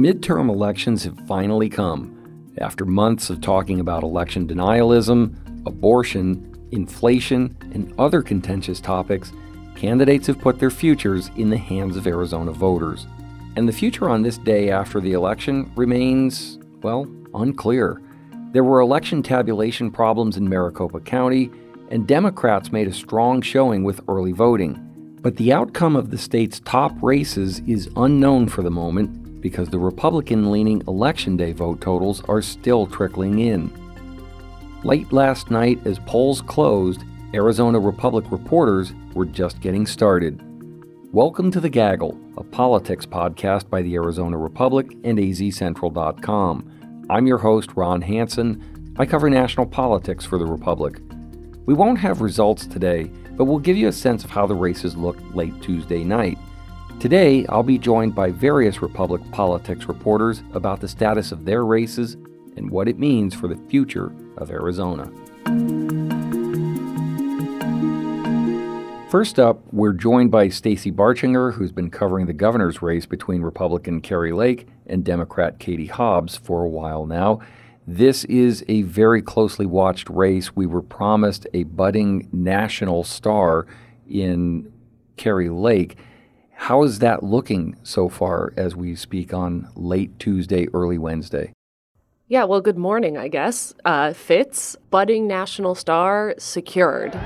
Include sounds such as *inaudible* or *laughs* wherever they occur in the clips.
midterm elections have finally come. After months of talking about election denialism, abortion, inflation, and other contentious topics, candidates have put their futures in the hands of Arizona voters. And the future on this day after the election remains, well, unclear. There were election tabulation problems in Maricopa County, and Democrats made a strong showing with early voting. But the outcome of the state's top races is unknown for the moment because the Republican leaning Election Day vote totals are still trickling in. Late last night, as polls closed, Arizona Republic reporters were just getting started. Welcome to The Gaggle, a politics podcast by the Arizona Republic and azcentral.com. I'm your host, Ron Hansen. I cover national politics for the Republic. We won't have results today, but we'll give you a sense of how the races looked late Tuesday night. Today, I'll be joined by various Republic politics reporters about the status of their races and what it means for the future of Arizona. First up, we're joined by Stacey Barchenger, who's been covering the governor's race between Republican Kari Lake and Democrat Katie Hobbs for a while now. This is a very closely watched race. We were promised a budding national star in Kari Lake. How is that looking so far as we speak on late Tuesday, early Wednesday? Yeah, well, good morning, I guess. Uh, Fitz, budding national star, secured.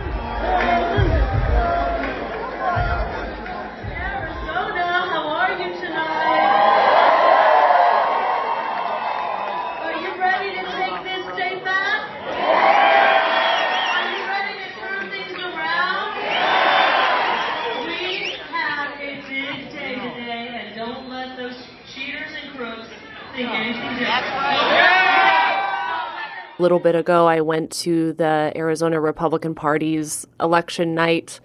A little bit ago, I went to the Arizona Republican Party's election night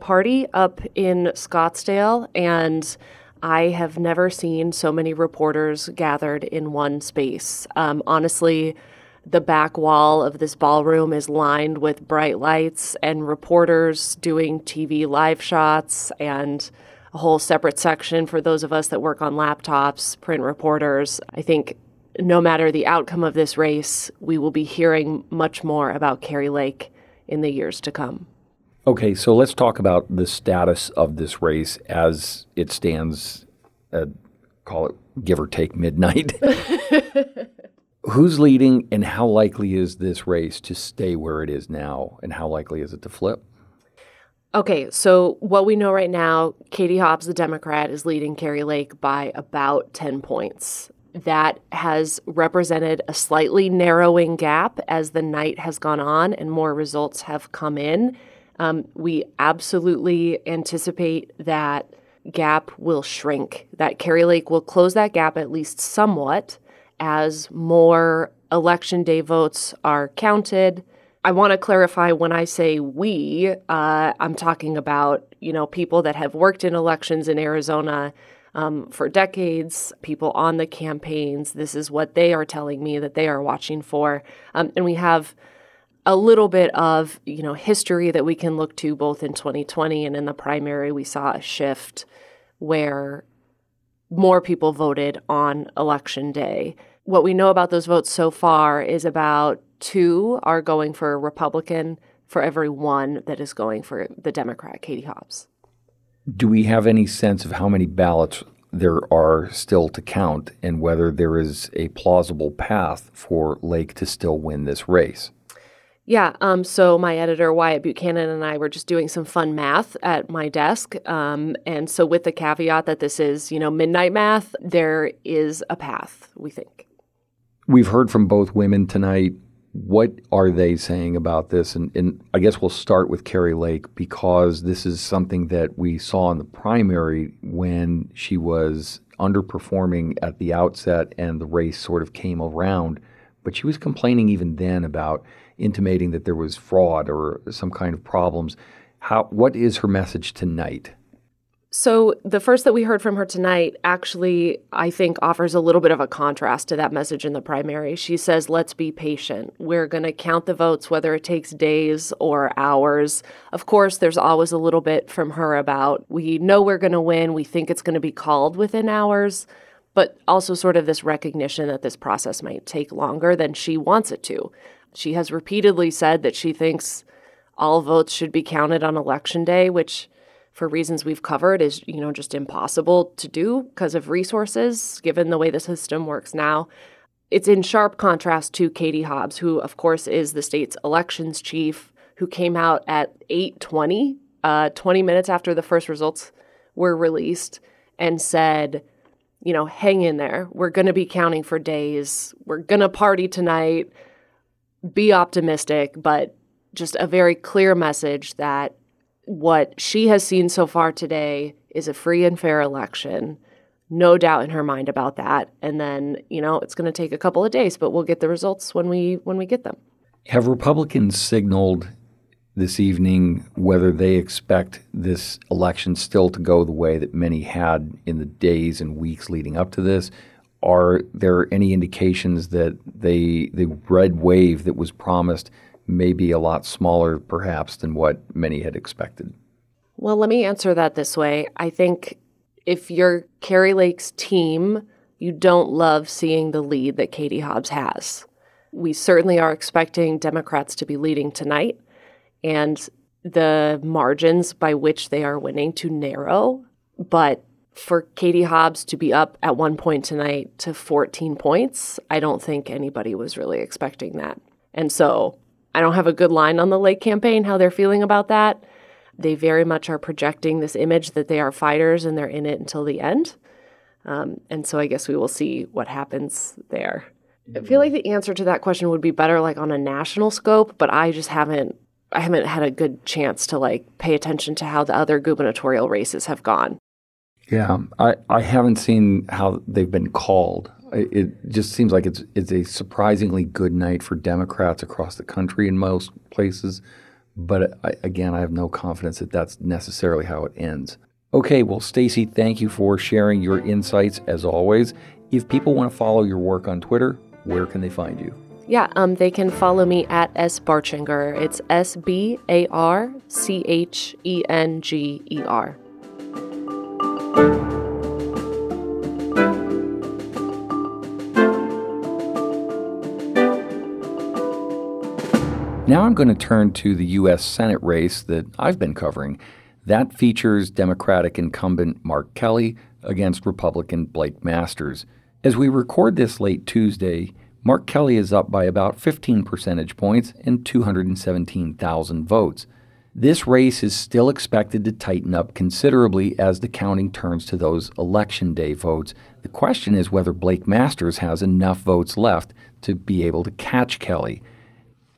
party up in Scottsdale, and I have never seen so many reporters gathered in one space. Um, honestly, the back wall of this ballroom is lined with bright lights and reporters doing TV live shots and a whole separate section for those of us that work on laptops, print reporters. I think no matter the outcome of this race, we will be hearing much more about Kari Lake in the years to come. Okay, so let's talk about the status of this race as it stands, at, call it give or take midnight. *laughs* Who's leading, and how likely is this race to stay where it is now, and how likely is it to flip? Okay, so what we know right now, Katie Hobbs, the Democrat, is leading Kari Lake by about 10 points that has represented a slightly narrowing gap as the night has gone on and more results have come in. Um, we absolutely anticipate that gap will shrink, that Kari Lake will close that gap at least somewhat as more election day votes are counted. I want to clarify when I say we, uh, I'm talking about, you know, people that have worked in elections in Arizona um, for decades, people on the campaigns. This is what they are telling me that they are watching for. Um, and we have a little bit of you know history that we can look to both in 2020 and in the primary we saw a shift where more people voted on election day what we know about those votes so far is about two are going for a republican for every one that is going for the democrat katie hobbs do we have any sense of how many ballots there are still to count and whether there is a plausible path for Lake to still win this race? Yeah, um, so my editor Wyatt Buchanan and I were just doing some fun math at my desk, um, and so with the caveat that this is, you know, midnight math, there is a path. We think. We've heard from both women tonight what are they saying about this? And, and, I guess we'll start with Kari Lake because this is something that we saw in the primary when she was underperforming at the outset and the race sort of came around. But she was complaining even then about intimating that there was fraud or some kind of problems. How, what is her message tonight? So, the first that we heard from her tonight actually, I think, offers a little bit of a contrast to that message in the primary. She says, Let's be patient. We're going to count the votes, whether it takes days or hours. Of course, there's always a little bit from her about we know we're going to win. We think it's going to be called within hours. but also sort of this recognition that this process might take longer than she wants it to. She has repeatedly said that she thinks all votes should be counted on election day, which for reasons we've covered is, you know, just impossible to do because of resources given the way the system works now. It's in sharp contrast to Katie Hobbs, who of course is the state's elections chief, who came out at 8:20, uh, 20 minutes after the first results were released and said, you know, hang in there. We're going to be counting for days. We're going to party tonight. Be optimistic, but just a very clear message that what she has seen so far today is a free and fair election. No doubt in her mind about that. And then, you know, it's going to take a couple of days, but we'll get the results when we when we get them. Have Republicans signaled this evening whether they expect this election still to go the way that many had in the days and weeks leading up to this? Are there any indications that they the red wave that was promised may be a lot smaller, perhaps, than what many had expected? Well, let me answer that this way. I think if you're Kari Lake's team, you don't love seeing the lead that Katie Hobbs has. We certainly are expecting Democrats to be leading tonight and the margins by which they are winning to narrow. But for Katie Hobbs to be up at one point tonight to 14 points, I don't think anybody was really expecting that. And so I don't have a good line on the Lake campaign, how they're feeling about that. They very much are projecting this image that they are fighters and they're in it until the end. Um, and so I guess we will see what happens there. I feel like the answer to that question would be better like on a national scope, but I just haven't I haven't had a good chance to like pay attention to how the other gubernatorial races have gone. Yeah, I, I haven't seen how they've been called. It just seems like it's it's a surprisingly good night for Democrats across the country in most places. But I, again, I have no confidence that that's necessarily how it ends. Okay, well, Stacey, thank you for sharing your insights as always. If people want to follow your work on Twitter, where can they find you? Yeah, um, they can follow me at S Barchenger. It's S B A R C H E N G E R. Now I'm going to turn to the U.S. Senate race that I've been covering. That features Democratic incumbent Mark Kelly against Republican Blake Masters. As we record this late Tuesday, Mark Kelly is up by about 15 percentage points and 217,000 votes. This race is still expected to tighten up considerably as the counting turns to those election day votes. The question is whether Blake Masters has enough votes left to be able to catch Kelly.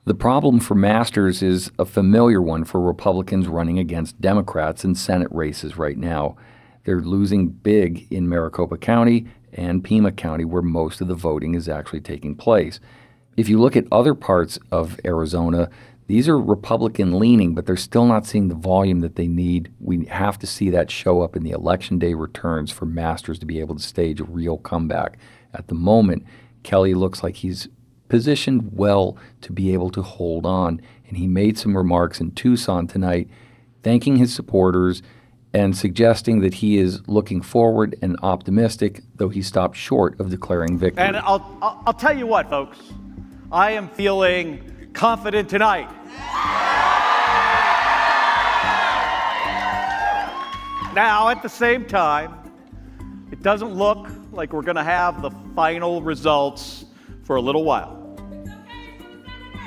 The problem for Masters is a familiar one for Republicans running against Democrats in Senate races right now. They're losing big in Maricopa County and Pima County, where most of the voting is actually taking place. If you look at other parts of Arizona, these are Republican leaning, but they're still not seeing the volume that they need. We have to see that show up in the election day returns for Masters to be able to stage a real comeback. At the moment, Kelly looks like he's positioned well to be able to hold on. And he made some remarks in Tucson tonight, thanking his supporters and suggesting that he is looking forward and optimistic, though he stopped short of declaring victory. And I'll, I'll, I'll tell you what, folks, I am feeling confident tonight. Now, at the same time, it doesn't look like we're going to have the final results for a little while.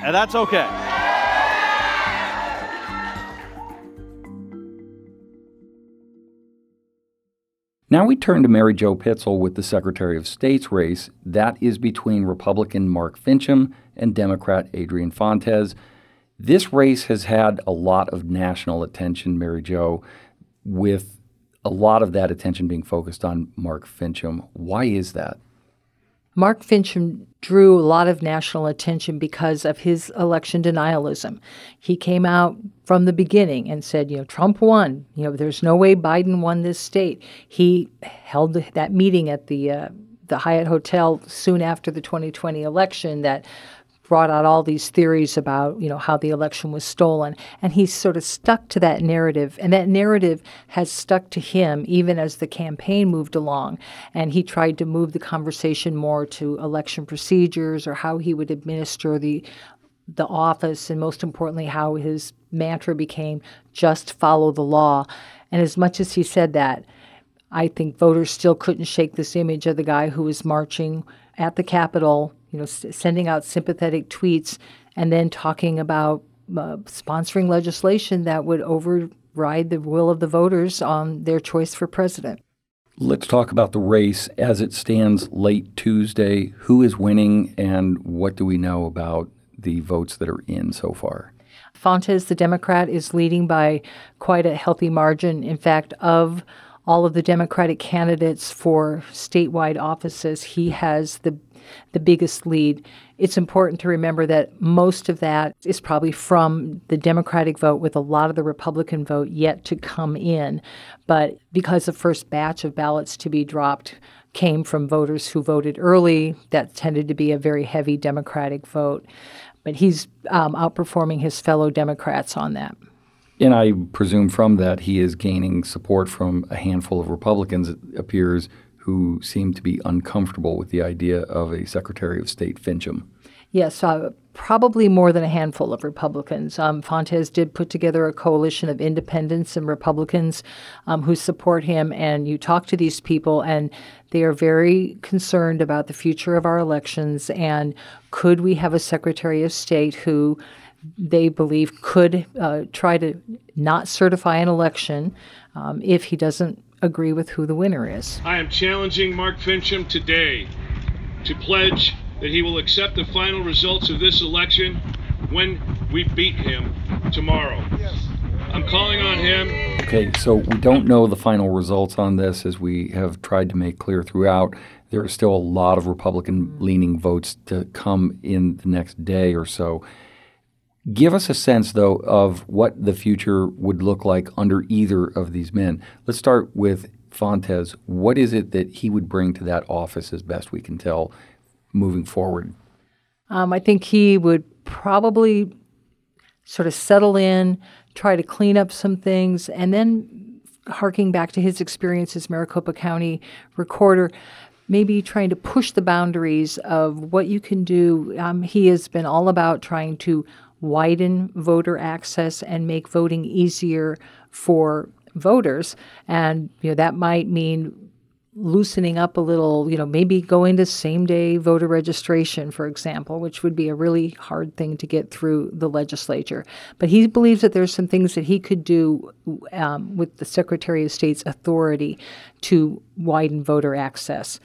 And that's okay. Now we turn to Mary Jo Pitzl with the Secretary of State's race. That is between Republican Mark Finchem and Democrat Adrian Fontes. This race has had a lot of national attention, Mary Jo, with a lot of that attention being focused on Mark Finchem. Why is that? Mark Finchem drew a lot of national attention because of his election denialism. He came out from the beginning and said, you know, Trump won. You know, there's no way Biden won this state. He held that meeting at the uh, the Hyatt Hotel soon after the 2020 election that brought out all these theories about, you know, how the election was stolen. And he sort of stuck to that narrative. And that narrative has stuck to him even as the campaign moved along. And he tried to move the conversation more to election procedures or how he would administer the the office and most importantly how his mantra became just follow the law. And as much as he said that, I think voters still couldn't shake this image of the guy who was marching at the Capitol you know, s- sending out sympathetic tweets and then talking about uh, sponsoring legislation that would override the will of the voters on their choice for president. Let's talk about the race as it stands late Tuesday. Who is winning, and what do we know about the votes that are in so far? Fontes, the Democrat, is leading by quite a healthy margin. In fact, of all of the Democratic candidates for statewide offices, he has the the biggest lead. It's important to remember that most of that is probably from the Democratic vote, with a lot of the Republican vote yet to come in. But because the first batch of ballots to be dropped came from voters who voted early, that tended to be a very heavy Democratic vote. But he's um, outperforming his fellow Democrats on that. And I presume from that he is gaining support from a handful of Republicans, it appears, who seem to be uncomfortable with the idea of a Secretary of State Finchem. Yes, uh, probably more than a handful of Republicans. Um, Fontes did put together a coalition of independents and Republicans um, who support him, and you talk to these people, and they are very concerned about the future of our elections and could we have a Secretary of State who they believe could uh, try to not certify an election um, if he doesn't agree with who the winner is. I am challenging Mark Finchem today to pledge that he will accept the final results of this election when we beat him tomorrow. Yes. I'm calling on him. Okay, so we don't know the final results on this, as we have tried to make clear throughout. There are still a lot of Republican leaning votes to come in the next day or so. Give us a sense, though, of what the future would look like under either of these men. Let's start with Fontes. What is it that he would bring to that office, as best we can tell, moving forward? Um, I think he would probably sort of settle in, try to clean up some things, and then harking back to his experience as Maricopa County recorder, maybe trying to push the boundaries of what you can do. Um, he has been all about trying to widen voter access and make voting easier for voters. And you know that might mean loosening up a little, you know, maybe going to same day voter registration, for example, which would be a really hard thing to get through the legislature. But he believes that there's some things that he could do um, with the Secretary of State's authority to widen voter access.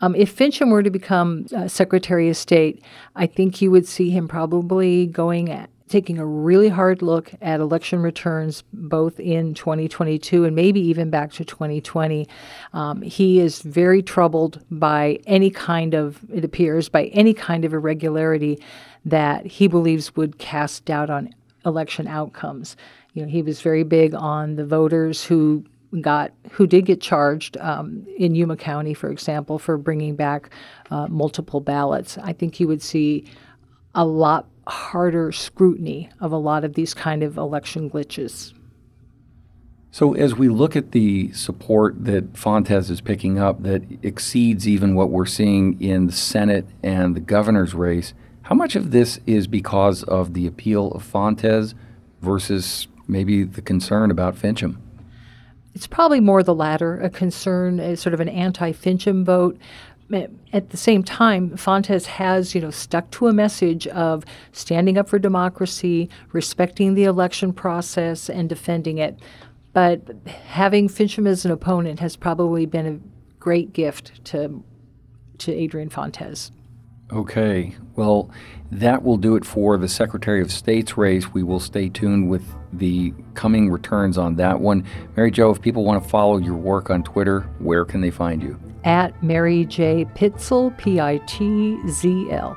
Um, if Finchem were to become uh, Secretary of State, I think you would see him probably going at taking a really hard look at election returns both in 2022 and maybe even back to 2020. Um, he is very troubled by any kind of, it appears, by any kind of irregularity that he believes would cast doubt on election outcomes. You know, he was very big on the voters who got who did get charged um, in Yuma County, for example, for bringing back uh, multiple ballots. I think you would see a lot harder scrutiny of a lot of these kind of election glitches. So, as we look at the support that Fontes is picking up that exceeds even what we're seeing in the Senate and the governor's race, how much of this is because of the appeal of Fontes versus maybe the concern about Finchem? It's probably more the latter, a concern, a sort of an anti-Finchem vote. At the same time, Fontes has, you know, stuck to a message of standing up for democracy, respecting the election process, and defending it. But having Finchem as an opponent has probably been a great gift to to Adrian Fontes. Okay. Well, that will do it for the Secretary of State's race. We will stay tuned with the coming returns on that one. Mary Jo, if people want to follow your work on Twitter, where can they find you? At Mary J. Pitzl, P I T Z L.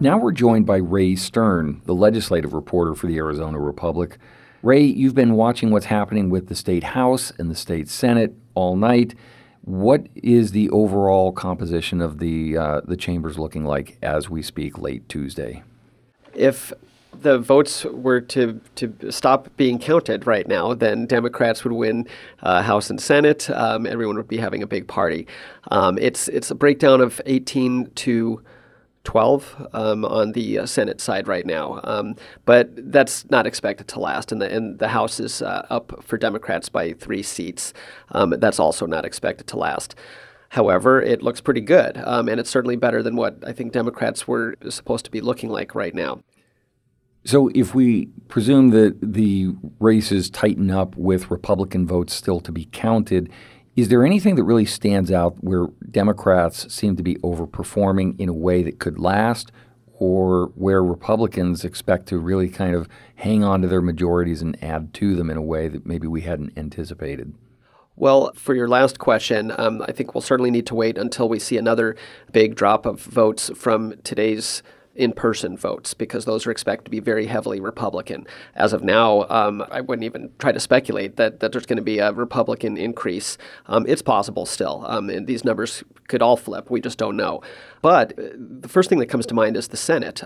Now we're joined by Ray Stern, the legislative reporter for the Arizona Republic. Ray, you've been watching what's happening with the state House and the state Senate, all night. What is the overall composition of the uh, the chambers looking like as we speak, late Tuesday? If the votes were to, to stop being counted right now, then Democrats would win uh, House and Senate. Um, everyone would be having a big party. Um, it's it's a breakdown of 18 to 12 um, on the uh, Senate side right now, um, but that's not expected to last. And the and the House is uh, up for Democrats by three seats. Um, that's also not expected to last. However, it looks pretty good, um, and it's certainly better than what I think Democrats were supposed to be looking like right now. So, if we presume that the races tighten up with Republican votes still to be counted, is there anything that really stands out where Democrats seem to be overperforming in a way that could last, or where Republicans expect to really kind of hang on to their majorities and add to them in a way that maybe we hadn't anticipated? Well, for your last question, um, I think we'll certainly need to wait until we see another big drop of votes from today's in person votes because those are expected to be very heavily Republican. As of now, um, I wouldn't even try to speculate that, that there's going to be a Republican increase. Um, it's possible still. Um, and these numbers could all flip. We just don't know. But uh, the first thing that comes to mind is the Senate.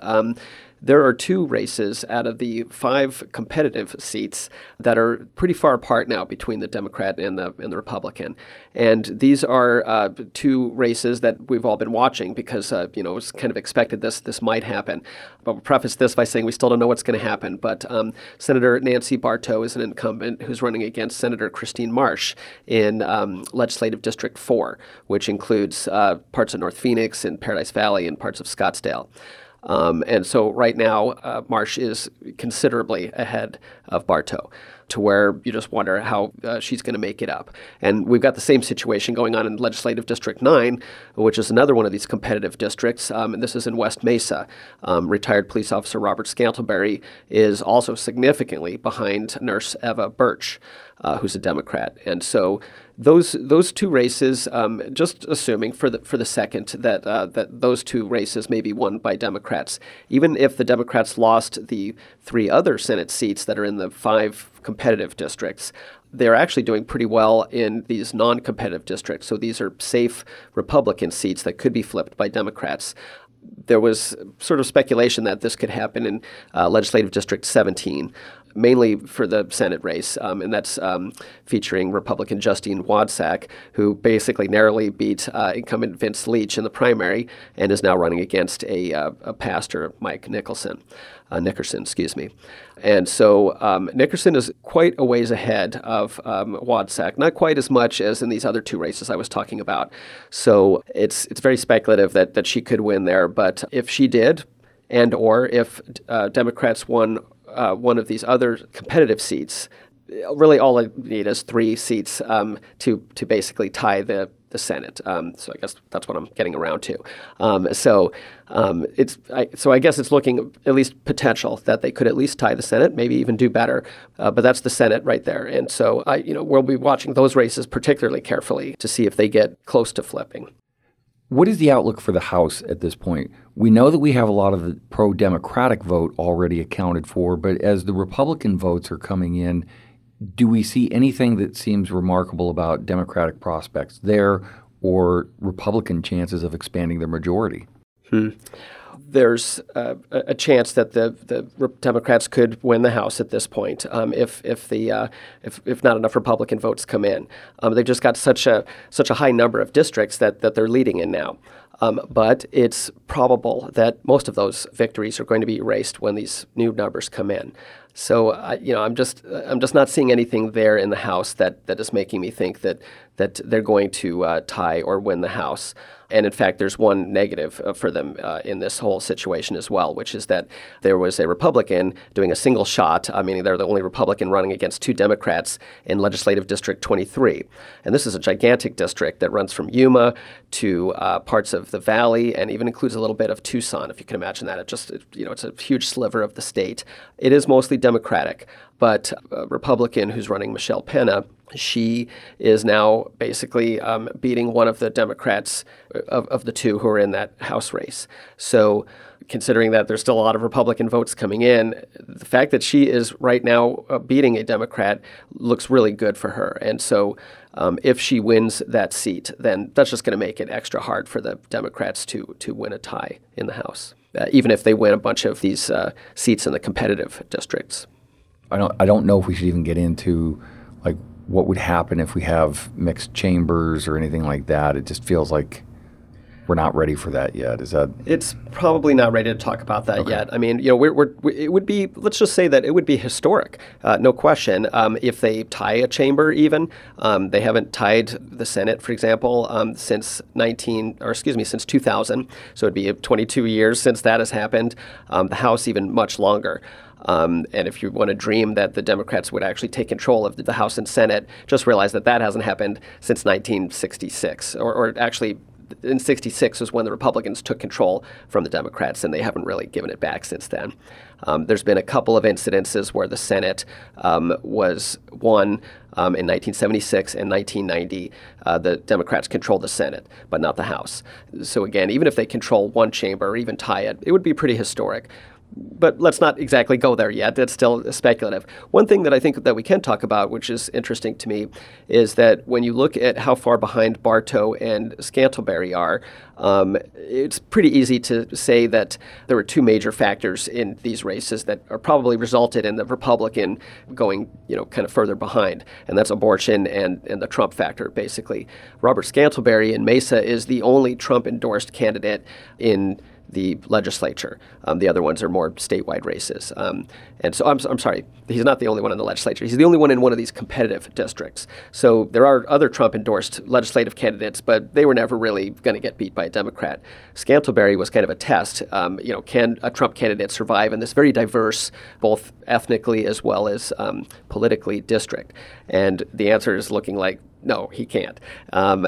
There are two races out of the five competitive seats that are pretty far apart now between the Democrat and the and the Republican, and these are uh, two races that we've all been watching because uh, you know it's kind of expected this this might happen. But we'll preface this by saying we still don't know what's going to happen. But um, Senator Nancy Barto is an incumbent who's running against Senator Christine Marsh in um, Legislative District 4, which includes uh, parts of North Phoenix and Paradise Valley and parts of Scottsdale. Um, and so right now, uh, Marsh is considerably ahead of Barto to where you just wonder how uh, she's going to make it up. And we've got the same situation going on in Legislative District 9, which is another one of these competitive districts. Um, and this is in West Mesa. Um, retired police officer Robert Scantlebury is also significantly behind Nurse Eva Burch uh, who's a Democrat. And so those those two races, um, just assuming for the for the second that uh, that those two races may be won by Democrats, even if the Democrats lost the three other Senate seats that are in the five competitive districts. They're actually doing pretty well in these non competitive districts. So these are safe Republican seats that could be flipped by Democrats there was sort of speculation that this could happen in uh, Legislative District 17 mainly for the Senate race, um, and that's um, featuring Republican Justine Wadsack, who basically narrowly beat uh, incumbent Vince Leach in the primary and is now running against a, uh, a pastor, Mike Nicholson. Uh, Nickerson, excuse me. And so um, Nickerson is quite a ways ahead of um, Wadsack, not quite as much as in these other two races I was talking about. So it's it's very speculative that that she could win there. But if she did, and or if uh, Democrats won uh, one of these other competitive seats, really all I need is three seats um, to to basically tie the the Senate. Um, so I guess that's what I'm getting around to. Um, so um, it's I, so I guess it's looking at least potential that they could at least tie the Senate, maybe even do better. Uh, but that's the Senate right there, and so I you know we'll be watching those races particularly carefully to see if they get close to flipping. What is the outlook for the House at this point? We know that we have a lot of the pro Democratic vote already accounted for, but as the Republican votes are coming in, do we see anything that seems remarkable about Democratic prospects there or Republican chances of expanding their majority? Hmm there's uh, a chance that the, the Democrats could win the House at this point um, if if the uh, if, if not enough Republican votes come in. Um, they've just got such a such a high number of districts that that they're leading in now. Um, but it's probable that most of those victories are going to be erased when these new numbers come in. So uh, you know, I'm just I'm just not seeing anything there in the House that that is making me think that that they're going to uh, tie or win the House. And in fact, there's one negative uh, for them uh, in this whole situation as well, which is that there was a Republican doing a single shot, uh, meaning they're the only Republican running against two Democrats in Legislative District 23. And this is a gigantic district that runs from Yuma to uh, parts of the Valley and even includes a little bit of Tucson, if you can imagine that. It just, it, you know, it's a huge sliver of the state. It is mostly Democratic, but a Republican who's running Michelle Pena she is now basically um, beating one of the Democrats uh, of, of the two who are in that House race. So, considering that there's still a lot of Republican votes coming in, the fact that she is right now uh, beating a Democrat looks really good for her. And so, um, if she wins that seat, then that's just going to make it extra hard for the Democrats to to win a tie in the House, uh, even if they win a bunch of these uh, seats in the competitive districts. I don't. I don't know if we should even get into like what would happen if we have mixed chambers or anything like that. It just feels like we're not ready for that yet. Is that? It's probably not ready to talk about that okay. yet. I mean, you know, we're, we're, we, it would be. Let's just say that it would be historic, uh, no question. Um, if they tie a chamber, even um, they haven't tied the Senate, for example, um, since 19 or excuse me, since 2000. So it'd be 22 years since that has happened. Um, the House even much longer. Um, and if you want to dream that the Democrats would actually take control of the House and Senate, just realize that that hasn't happened since 1966, or, or actually in 66 was when the Republicans took control from the Democrats, and they haven't really given it back since then. Um, there's been a couple of incidences where the Senate um, was won um, in 1976 and 1990. Uh, the Democrats controlled the Senate, but not the House. So again, even if they control one chamber or even tie it, it would be pretty historic but let's not exactly go there yet. That's still speculative. One thing that I think that we can talk about, which is interesting to me, is that when you look at how far behind Barto and Scantlebury are, um, it's pretty easy to say that there were two major factors in these races that are probably resulted in the Republican going, you know, kind of further behind, and that's abortion and, and the Trump factor, basically. Robert Scantlebury in Mesa is the only Trump-endorsed candidate in the legislature. Um, the other ones are more statewide races. Um, and so I'm, I'm sorry, he's not the only one in the legislature. He's the only one in one of these competitive districts. So there are other Trump endorsed legislative candidates, but they were never really going to get beat by a Democrat. Scantlebury was kind of a test. Um, you know, can a Trump candidate survive in this very diverse, both ethnically as well as um, politically, district? And the answer is looking like no, he can't. Um,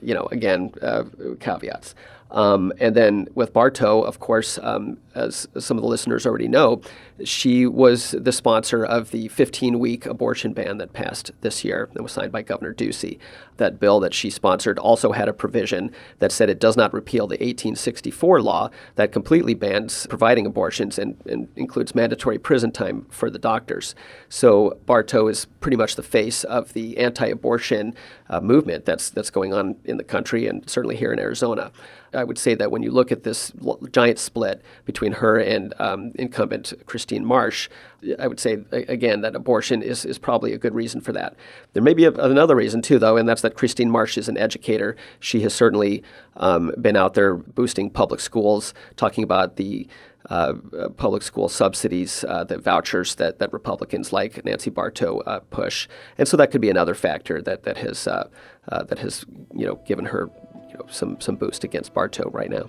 you know, again, uh, caveats. Um, and then with Barto, of course, um, as some of the listeners already know, she was the sponsor of the 15 week abortion ban that passed this year that was signed by Governor Ducey. That bill that she sponsored also had a provision that said it does not repeal the 1864 law that completely bans providing abortions and, and includes mandatory prison time for the doctors. So Barto is pretty much the face of the anti abortion uh, movement that's, that's going on in the country and certainly here in Arizona. I would say that when you look at this giant split between her and um, incumbent Christine Marsh, I would say again that abortion is, is probably a good reason for that. There may be a, another reason too, though, and that's that Christine Marsh is an educator. She has certainly um, been out there boosting public schools, talking about the uh, public school subsidies, uh, the vouchers that, that Republicans like Nancy Barto uh, push, and so that could be another factor that that has uh, uh, that has you know given her you know, some some boost against Barto right now.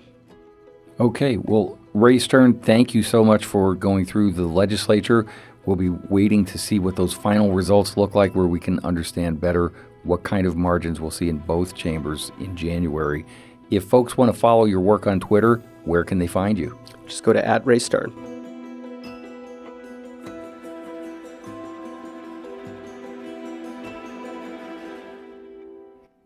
Okay, well, Ray Stern, thank you so much for going through the legislature. We'll be waiting to see what those final results look like, where we can understand better what kind of margins we'll see in both chambers in January. If folks want to follow your work on Twitter, where can they find you? Just go to at Ray Stern.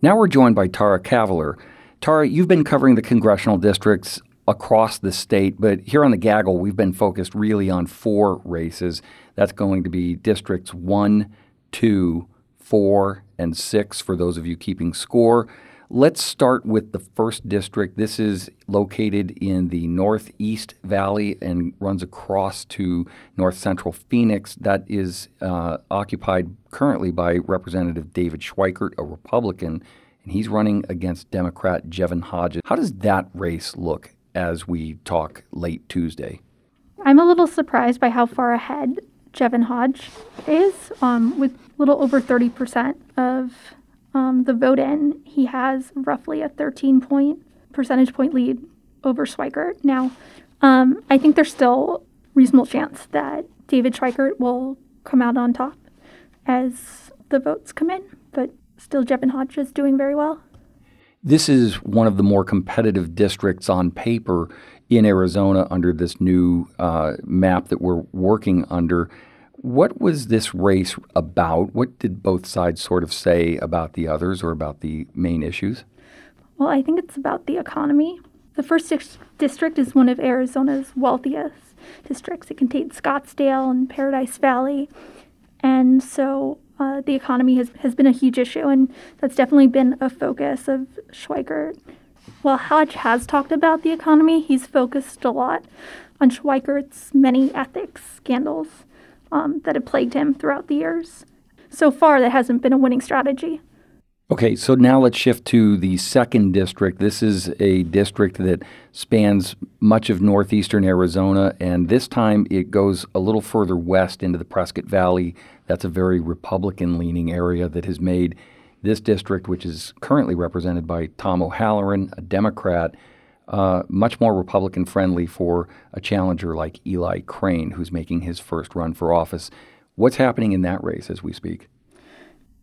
Now we're joined by Tara Kavaler. Tara, you've been covering the congressional districts across the state, but here on the Gaggle, we've been focused really on four races. That's going to be districts one, two, four, and six for those of you keeping score. Let's start with the first district. This is located in the Northeast Valley and runs across to north central Phoenix. That is uh, occupied currently by Representative David Schweikert, a Republican, and he's running against Democrat Jevin Hodges. How does that race look as we talk late Tuesday? I'm a little surprised by how far ahead Jevin Hodge is, um, with a little over 30% of um, the vote in. He has roughly a 13 point percentage point lead over Schweikert. Now, um, I think there's still reasonable chance that David Schweikert will come out on top as the votes come in, but still Jevin Hodge is doing very well. This is one of the more competitive districts on paper in Arizona under this new uh, map that we're working under. What was this race about? What did both sides sort of say about the others or about the main issues? Well, I think it's about the economy. The first district is one of Arizona's wealthiest districts. It contains Scottsdale and Paradise Valley. And so uh, the economy has, has been a huge issue, and that's definitely been a focus of Schweikert. While Hodge has talked about the economy, he's focused a lot on Schweikert's many ethics scandals um, that have plagued him throughout the years. So far, that hasn't been a winning strategy. Okay, so now let's shift to the second district. This is a district that spans much of northeastern Arizona, and this time it goes a little further west into the Prescott Valley. That's a very Republican leaning area that has made this district, which is currently represented by Tom O'Halleran, a Democrat, uh, much more Republican friendly for a challenger like Eli Crane, who's making his first run for office. What's happening in that race as we speak?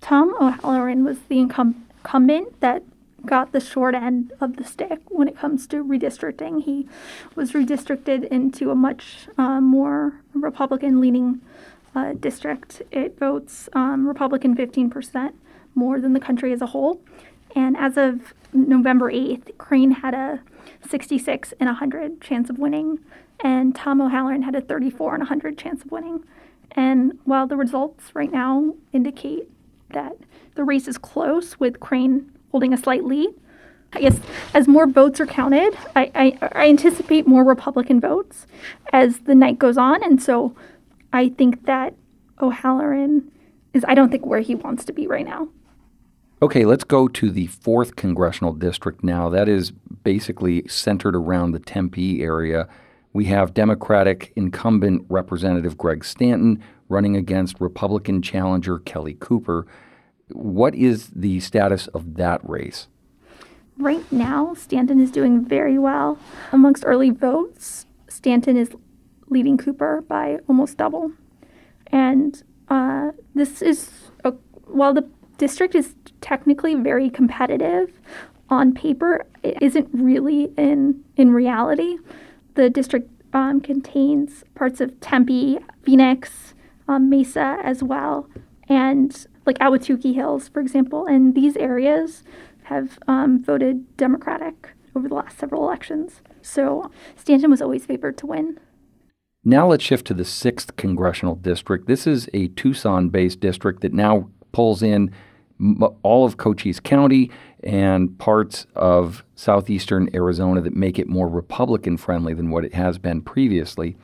Tom O'Halleran was the incumbent that got the short end of the stick when it comes to redistricting. He was redistricted into a much uh, more Republican leaning uh, district. It votes um, Republican 15% more than the country as a whole. And as of November 8th, Crane had a 66 and 100 chance of winning, and Tom O'Halleran had a 34 and 100 chance of winning. And while the results right now indicate that the race is close with Crane holding a slight lead. I guess as more votes are counted, I, I, I, anticipate more Republican votes as the night goes on. And so I think that O'Halleran is, I don't think, where he wants to be right now. Okay, let's go to the fourth congressional district now. That is basically centered around the Tempe area. We have Democratic incumbent Representative Greg Stanton running against Republican challenger Kelly Cooper. What is the status of that race? Right now, Stanton is doing very well. Amongst early votes, Stanton is leading Cooper by almost double. And uh, this is, a, while the district is technically very competitive on paper, it isn't really in, in reality. The district um, contains parts of Tempe, Phoenix, um, Mesa as well, and like Ahwatukee Hills, for example. And these areas have um, voted Democratic over the last several elections. So Stanton was always favored to win. Now let's shift to the 6th congressional district. This is a Tucson based district that now pulls in all of Cochise County and parts of southeastern Arizona that make it more Republican friendly than what it has been previously.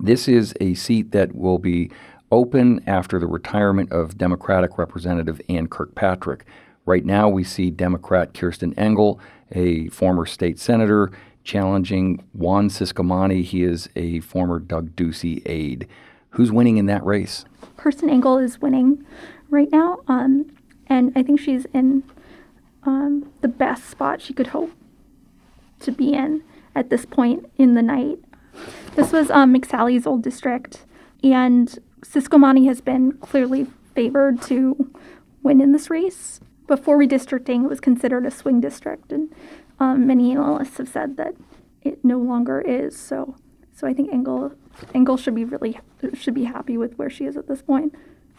This is a seat that will be open after the retirement of Democratic Representative Ann Kirkpatrick. Right now, we see Democrat Kirsten Engel, a former state senator, challenging Juan Ciscomani. He is a former Doug Ducey aide. Who's winning in that race? Kirsten Engel is winning right now, um, and I think she's in um, the best spot she could hope to be in at this point in the night. This was um, McSally's old district, and Ciscomani has been clearly favored to win in this race. Before redistricting, it was considered a swing district, and um, many analysts have said that it no longer is. So, so I think Engel Engel should be really should be happy with where she is at this point.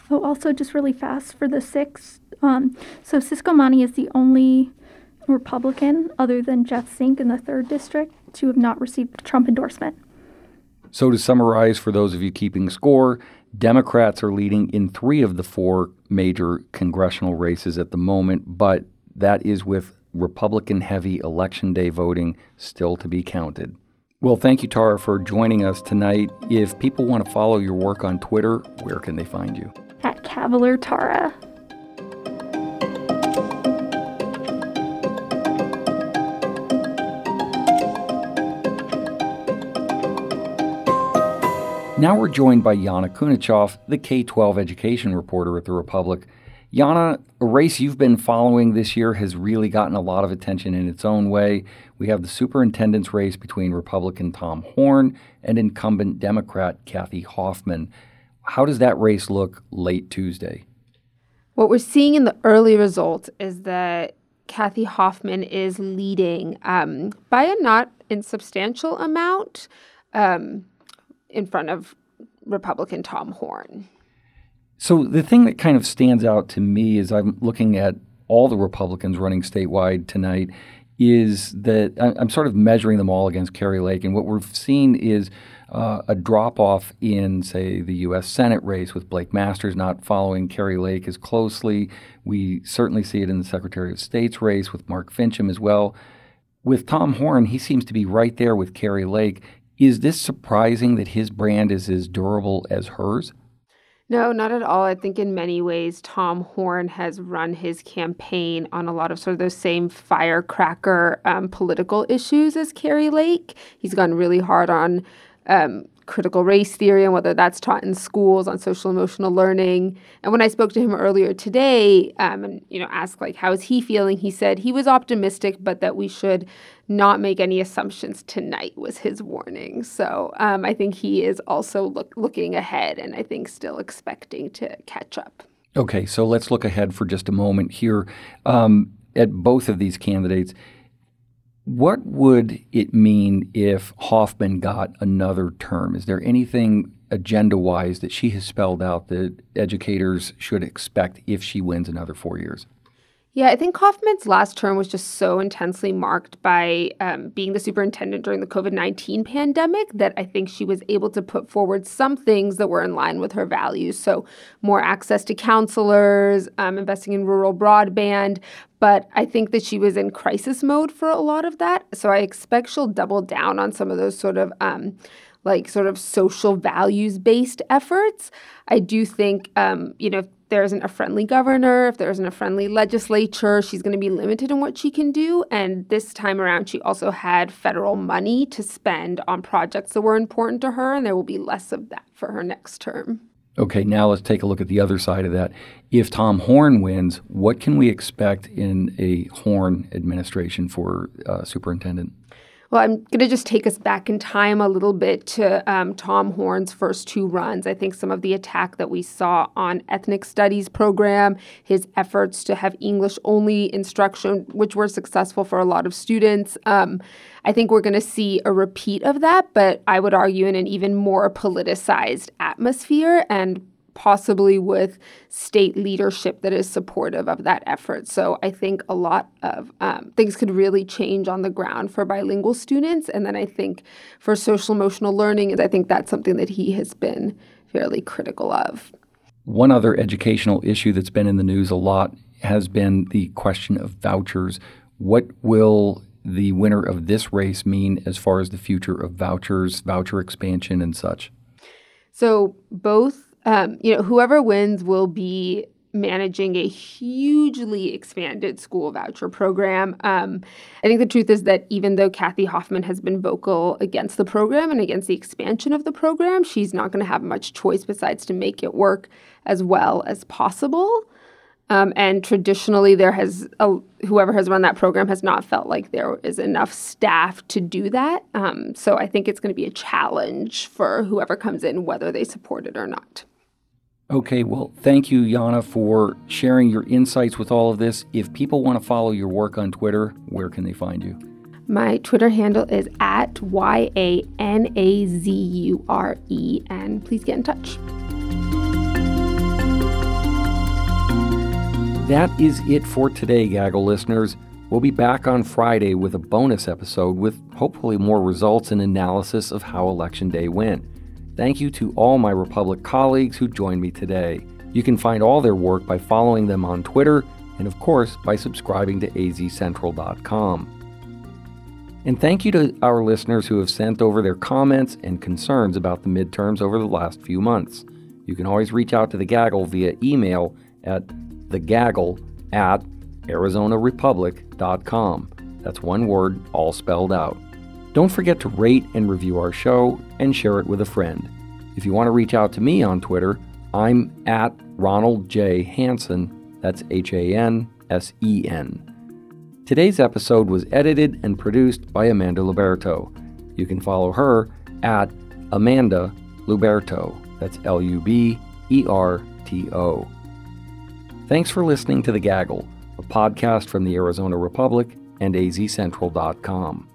Oh, also just really fast for the six. Um, so Ciscomani is the only Republican other than Jeff Zink in the third district to have not received Trump endorsement. So to summarize, for those of you keeping score, Democrats are leading in three of the four major congressional races at the moment, but that is with Republican heavy election day voting still to be counted. Well, thank you, Tara, for joining us tonight. If people want to follow your work on Twitter, where can they find you? At Kavaler Tara. Now we're joined by Yana Kunichoff, the K 12 education reporter at The Republic. Yana, a race you've been following this year has really gotten a lot of attention in its own way. We have the superintendent's race between Republican Tom Horn and incumbent Democrat Kathy Hoffman. How does that race look late Tuesday? What we're seeing in the early results is that Kathy Hoffman is leading um, by a not insubstantial amount. Um, in front of Republican Tom Horn. So the thing that kind of stands out to me as I'm looking at all the Republicans running statewide tonight is that I'm sort of measuring them all against Kari Lake, and what we've seen is uh, a drop off in, say, the U.S. Senate race with Blake Masters not following Kari Lake as closely. We certainly see it in the Secretary of State's race with Mark Finchem as well. With Tom Horn, he seems to be right there with Kari Lake. Is this surprising that his brand is as durable as hers? No, not at all. I think in many ways, Tom Horn has run his campaign on a lot of sort of those same firecracker um, political issues as Kari Lake. He's gone really hard on um, critical race theory and whether that's taught in schools on social emotional learning. And when I spoke to him earlier today, um, and you know, asked like how is he feeling, he said he was optimistic, but that we should not make any assumptions tonight was his warning. So um, I think he is also look, looking ahead, and I think still expecting to catch up. Okay, so let's look ahead for just a moment here um, at both of these candidates. What would it mean if Hoffman got another term? Is there anything agenda wise that she has spelled out that educators should expect if she wins another four years? Yeah, I think Hoffman's last term was just so intensely marked by um, being the superintendent during the COVID 19 pandemic that I think she was able to put forward some things that were in line with her values. So, more access to counselors, um, investing in rural broadband. But I think that she was in crisis mode for a lot of that. So, I expect she'll double down on some of those sort of um, like sort of social values based efforts. I do think, um, you know, if there isn't a friendly governor, if there isn't a friendly legislature, she's going to be limited in what she can do. And this time around, she also had federal money to spend on projects that were important to her, and there will be less of that for her next term. Okay, now let's take a look at the other side of that. If Tom Horne wins, what can we expect in a Horne administration for uh, superintendent? Well, I'm going to just take us back in time a little bit to um, Tom Horne's first two runs. I think some of the attack that we saw on ethnic studies program, his efforts to have English only instruction, which were successful for a lot of students. Um, I think we're going to see a repeat of that, but I would argue in an even more politicized atmosphere and possibly with state leadership that is supportive of that effort. So I think a lot of um, things could really change on the ground for bilingual students. And then I think for social emotional learning, I think that's something that he has been fairly critical of. One other educational issue that's been in the news a lot has been the question of vouchers. What will the winner of this race mean as far as the future of vouchers, voucher expansion, and such? So both um, you know, whoever wins will be managing a hugely expanded school voucher program. Um, I think the truth is that even though Kathy Hoffman has been vocal against the program and against the expansion of the program, she's not going to have much choice besides to make it work as well as possible. Um, and traditionally, there has a, whoever has run that program has not felt like there is enough staff to do that. Um, so I think it's going to be a challenge for whoever comes in, whether they support it or not. Okay, well, thank you, Yana, for sharing your insights with all of this. If people want to follow your work on Twitter, where can they find you? My Twitter handle is at Y A N A Z U R E, and please get in touch. That is it for today, Gaggle listeners. We'll be back on Friday with a bonus episode with hopefully more results and analysis of how Election Day went. Thank you to all my Republic colleagues who joined me today. You can find all their work by following them on Twitter and, of course, by subscribing to azcentral.com. And thank you to our listeners who have sent over their comments and concerns about the midterms over the last few months. You can always reach out to the Gaggle via email at thegaggle at arizonarepublic.com. That's one word, all spelled out. Don't forget to rate and review our show and share it with a friend. If you want to reach out to me on Twitter, I'm at Ronald J. Hansen. That's H A N S E N. Today's episode was edited and produced by Amanda Luberto. You can follow her at Amanda Luberto. That's L U B E R T O. Thanks for listening to The Gaggle, a podcast from the Arizona Republic and azcentral.com.